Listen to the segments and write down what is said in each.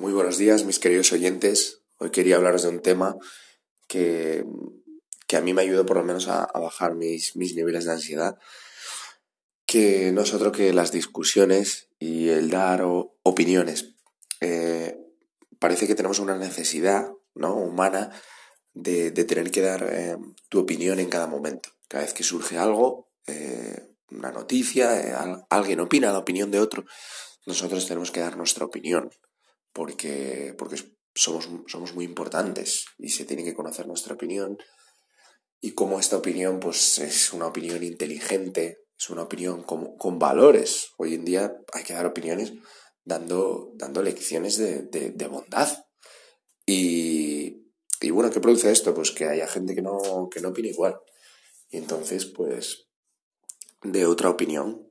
Muy buenos días, mis queridos oyentes. Hoy quería hablaros de un tema que, que a mí me ayudó por lo menos a, bajar mis, mis, niveles de ansiedad, que no es otro que las discusiones y el dar opiniones. Eh, parece que tenemos una necesidad ¿no? humana de, tener que dar eh, tu opinión en cada momento. Cada vez que surge algo, eh, una noticia, alguien opina la opinión de otro, nosotros tenemos que dar nuestra opinión porque, porque somos, somos muy importantes y se tiene que conocer nuestra opinión. Y como esta opinión pues, es una opinión inteligente, es una opinión con, con valores. Hoy en día hay que dar opiniones dando, dando lecciones de, de, de bondad. Y, y, bueno, ¿qué produce esto? Pues que haya gente que no, que no opine igual. Y entonces, pues, de otra opinión.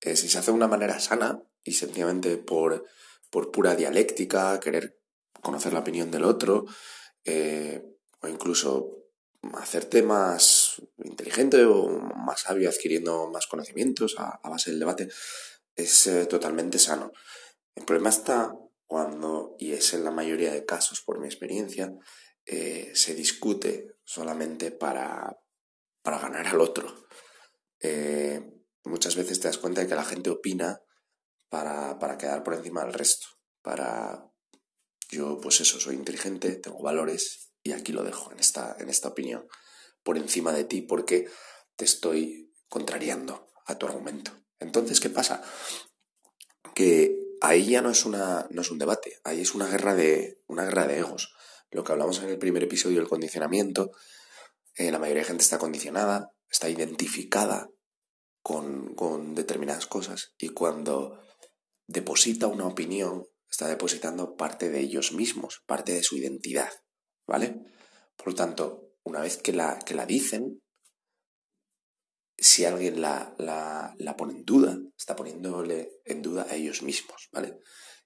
Eh, si se hace de una manera sana y sencillamente por por pura dialéctica, querer conocer la opinión del otro, eh, o incluso hacerte más inteligente o más sabio adquiriendo más conocimientos a, base del debate, es eh, totalmente sano. El problema está cuando, y es en la mayoría de casos por mi experiencia, eh, se discute solamente para, para ganar al otro. Muchas veces te das cuenta de que la gente opina para, para quedar por encima del resto, para yo pues eso, soy inteligente, tengo valores y aquí lo dejo en esta, en esta opinión, por encima de ti porque te estoy contrariando a tu argumento. Entonces, ¿qué pasa? Que ahí ya no es, una, no es un debate, ahí es una guerra de, una guerra de egos. Lo que hablamos en el primer episodio del condicionamiento, eh, la mayoría de gente está condicionada, está identificada con, con determinadas cosas y cuando deposita una opinión, está depositando parte de ellos mismos, parte de su identidad, ¿vale? Por lo tanto, una vez que la, que la dicen, si alguien la, la, la, pone en duda, está poniéndole en duda a ellos mismos, ¿vale?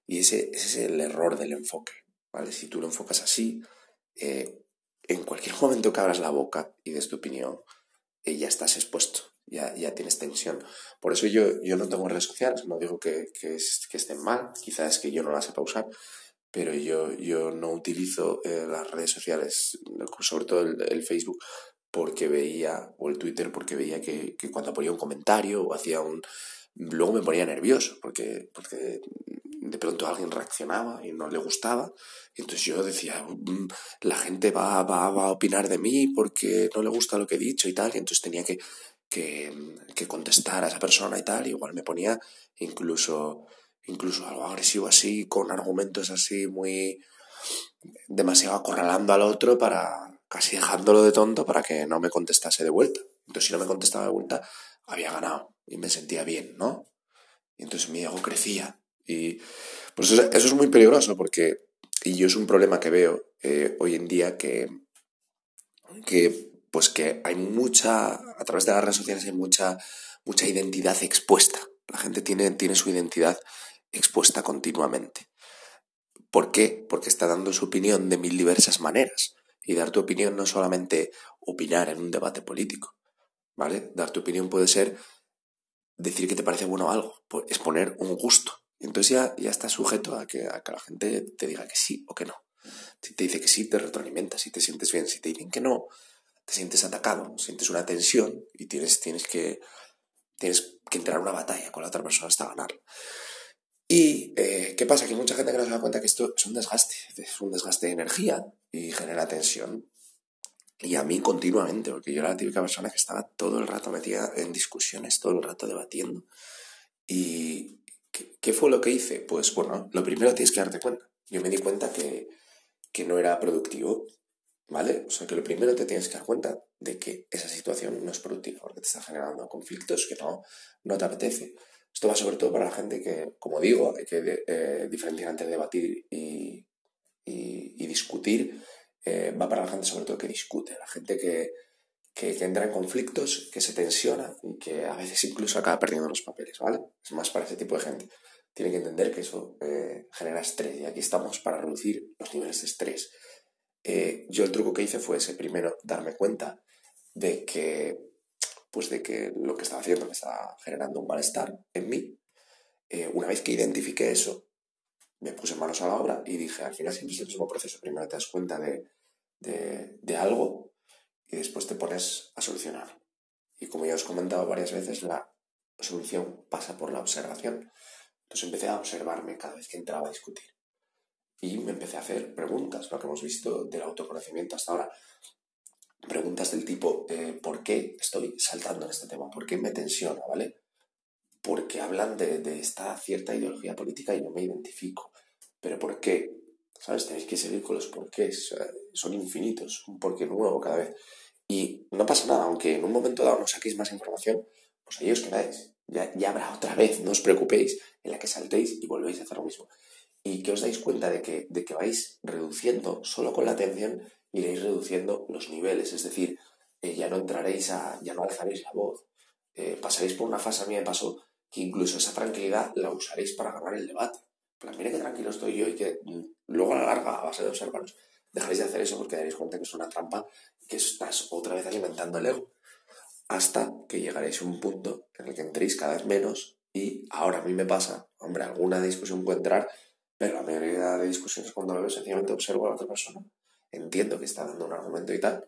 Y ese, ese es el error del enfoque, ¿vale? Si tú lo enfocas así, eh, en cualquier momento que abras la boca y des tu opinión, eh, ya estás expuesto, ya, ya tienes tensión. Por eso yo, yo no tengo redes sociales, no digo que, que, es, que estén mal, quizás es que yo no las sepa usar, pero yo, yo no utilizo eh, las redes sociales, sobre todo el, el, Facebook, porque veía, o el Twitter, porque veía que, que, cuando ponía un comentario o hacía un... Luego me ponía nervioso, porque, porque de pronto alguien reaccionaba y no le gustaba. Entonces yo decía, mm, la gente va, va, va a opinar de mí porque no le gusta lo que he dicho y tal. Y entonces tenía que que, contestar a esa persona y tal, igual me ponía incluso, incluso algo agresivo así, con argumentos así muy demasiado acorralando al otro para casi dejándolo de tonto para que no me contestase de vuelta. Entonces si no me contestaba de vuelta, había ganado y me sentía bien, ¿no? Y entonces mi ego crecía. Y pues eso, eso es muy peligroso porque, y yo es un problema que veo eh, hoy en día que, que pues que hay mucha, a través de las redes sociales hay mucha, mucha identidad expuesta. La gente tiene, tiene su identidad expuesta continuamente. ¿Por qué? Porque está dando su opinión de mil diversas maneras. Y dar tu opinión no es solamente opinar en un debate político, ¿vale? Dar tu opinión puede ser decir que te parece bueno algo, exponer un gusto. Entonces ya, ya estás sujeto a que, a que la gente te diga que sí o que no. Si te dice que sí, te retroalimenta, si te sientes bien. Si te dicen que no, te sientes atacado, sientes una tensión y tienes, tienes, que, tienes que entrar en una batalla con la otra persona hasta ganarla. ¿Y eh, qué pasa? Que hay mucha gente que no se da cuenta que esto es un desgaste, es un desgaste de energía y genera tensión. Y a mí continuamente, porque yo era la típica persona que estaba todo el rato metida en discusiones, todo el rato debatiendo. ¿Y qué, qué fue lo que hice? Pues bueno, lo primero tienes que darte cuenta. Yo me di cuenta que, que no era productivo ¿Vale? O sea que lo primero te tienes que dar cuenta de que esa situación no es productiva, porque te está generando conflictos que no, no te apetece. Esto va sobre todo para la gente que, como digo, hay que eh, diferenciar entre debatir y, y, discutir. Eh, va para la gente sobre todo que discute, la gente que, que, que, entra en conflictos, que se tensiona y que a veces incluso acaba perdiendo los papeles, ¿vale? Es más para ese tipo de gente. Tiene que entender que eso eh, genera estrés y aquí estamos para reducir los niveles de estrés eh, yo el truco que hice fue ese primero, darme cuenta de que, pues de que lo que estaba haciendo me estaba generando un malestar en mí. Eh, una vez que identifiqué eso, me puse manos a la obra y dije, al final siempre es el mismo proceso. Primero te das cuenta de, de, algo y después te pones a solucionar. Y como ya os he comentado varias veces, la solución pasa por la observación. Entonces empecé a observarme cada vez que entraba a discutir. Y me empecé a hacer preguntas, lo que hemos visto del autoconocimiento hasta ahora. Preguntas del tipo, eh, ¿por qué estoy saltando en este tema? ¿Por qué me tensiona? ¿Vale? Porque hablan de, de esta cierta ideología política y no me identifico. ¿Pero por qué? ¿Sabes? Tenéis que seguir con los porqués. Son infinitos, un porqué nuevo cada vez. Y no pasa nada, aunque en un momento dado no saquéis más información, pues ahí os quedáis. Ya, ya habrá otra vez, no os preocupéis, en la que saltéis y volvéis a hacer lo mismo. Y que os dais cuenta de que, de que vais reduciendo solo con la atención, iréis reduciendo los niveles. Es decir, eh, ya no entraréis a, ya no alzaréis la voz. Eh, pasaréis por una fase, a mí me pasó, que incluso esa tranquilidad la usaréis para ganar el debate. Pues mira qué tranquilo estoy yo y que mm, luego a la larga, a base de observaros, dejaréis de hacer eso porque daréis cuenta que es una trampa que estás otra vez alimentando el ego. Hasta que llegaréis a un punto en el que entréis cada vez menos y ahora a mí me pasa, hombre, alguna discusión puede entrar, pero la mayoría de discusiones cuando lo veo sencillamente observo a la otra persona, entiendo que está dando un argumento y tal,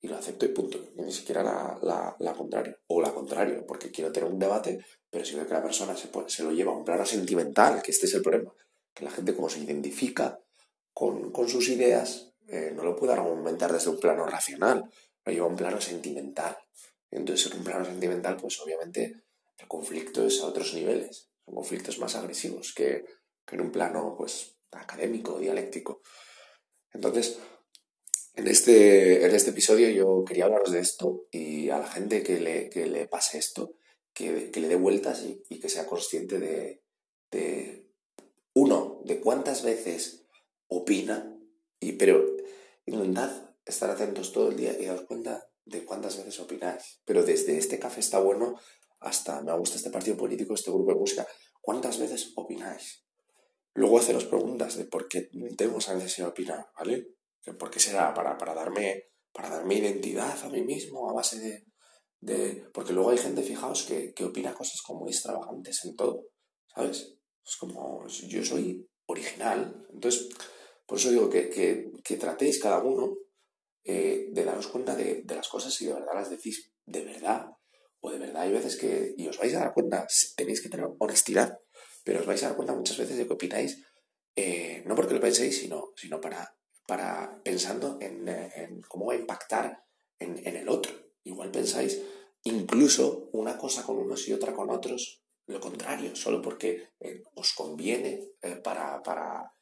y lo acepto y punto. ni siquiera la, la, contraria. O la contraria, porque quiero tener un debate, pero si veo que la persona se, se lo lleva a un plano sentimental, que este es el problema, que la gente como se identifica con, sus ideas, eh, no lo puede argumentar desde un plano racional, lo lleva a un plano sentimental. Entonces, en un plano sentimental, pues obviamente el conflicto es a otros niveles, son conflictos más agresivos que, en un plano pues académico, dialéctico. Entonces, en este, en este episodio yo quería hablaros de esto y a la gente que le, que le pase esto, que, que le dé vueltas y, que sea consciente de, de, uno, de cuántas veces opina, y, pero intentad estar atentos todo el día y daros cuenta de cuántas veces opináis. Pero desde este café está bueno hasta me gusta este partido político, este grupo de música, ¿cuántas veces opináis? Luego haceros preguntas de por qué tenemos esa necesidad de opinar, ¿vale? ¿Por qué será? Para, para, darme, para darme identidad a mí mismo a base de, de... Porque luego hay gente, fijaos, que, que opina cosas como extravagantes en todo, ¿sabes? Es como, yo soy original. Entonces, por eso digo que, que, que tratéis cada uno eh, de daros cuenta de, de, las cosas y de verdad las decís de verdad. O de verdad hay veces que, y os vais a dar cuenta, tenéis que tener honestidad, pero os vais a dar cuenta muchas veces de que opináis, eh, no porque lo penséis, sino, sino para para pensando en, cómo va a impactar en, el otro. Igual pensáis incluso una cosa con unos y otra con otros, lo contrario, solo porque eh, os conviene eh, para, para,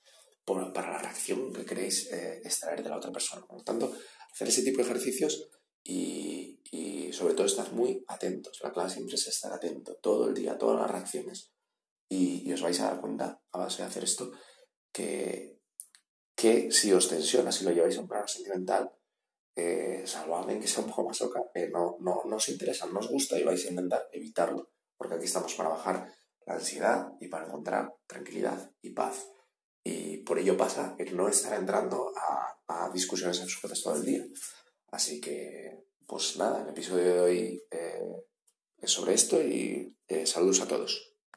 para, la reacción que queréis extraer de la otra persona. Por lo tanto, hacer ese tipo de ejercicios y, y, sobre todo estar muy atentos. La clave siempre es estar atento todo el día, todas las reacciones. Y, os vais a dar cuenta, a base de hacer esto, que, que si os tensiona, si lo lleváis a un plano sentimental, eh, salvo alguien que sea un poco más loca, eh, no, no, no os interesa, no os gusta y vais a intentar evitarlo, porque aquí estamos para bajar la ansiedad y para encontrar tranquilidad y paz. Y por ello pasa el no estar entrando a, discusiones absurdas todo el día. Así que, pues nada, el episodio de hoy eh, es sobre esto y saludos a todos.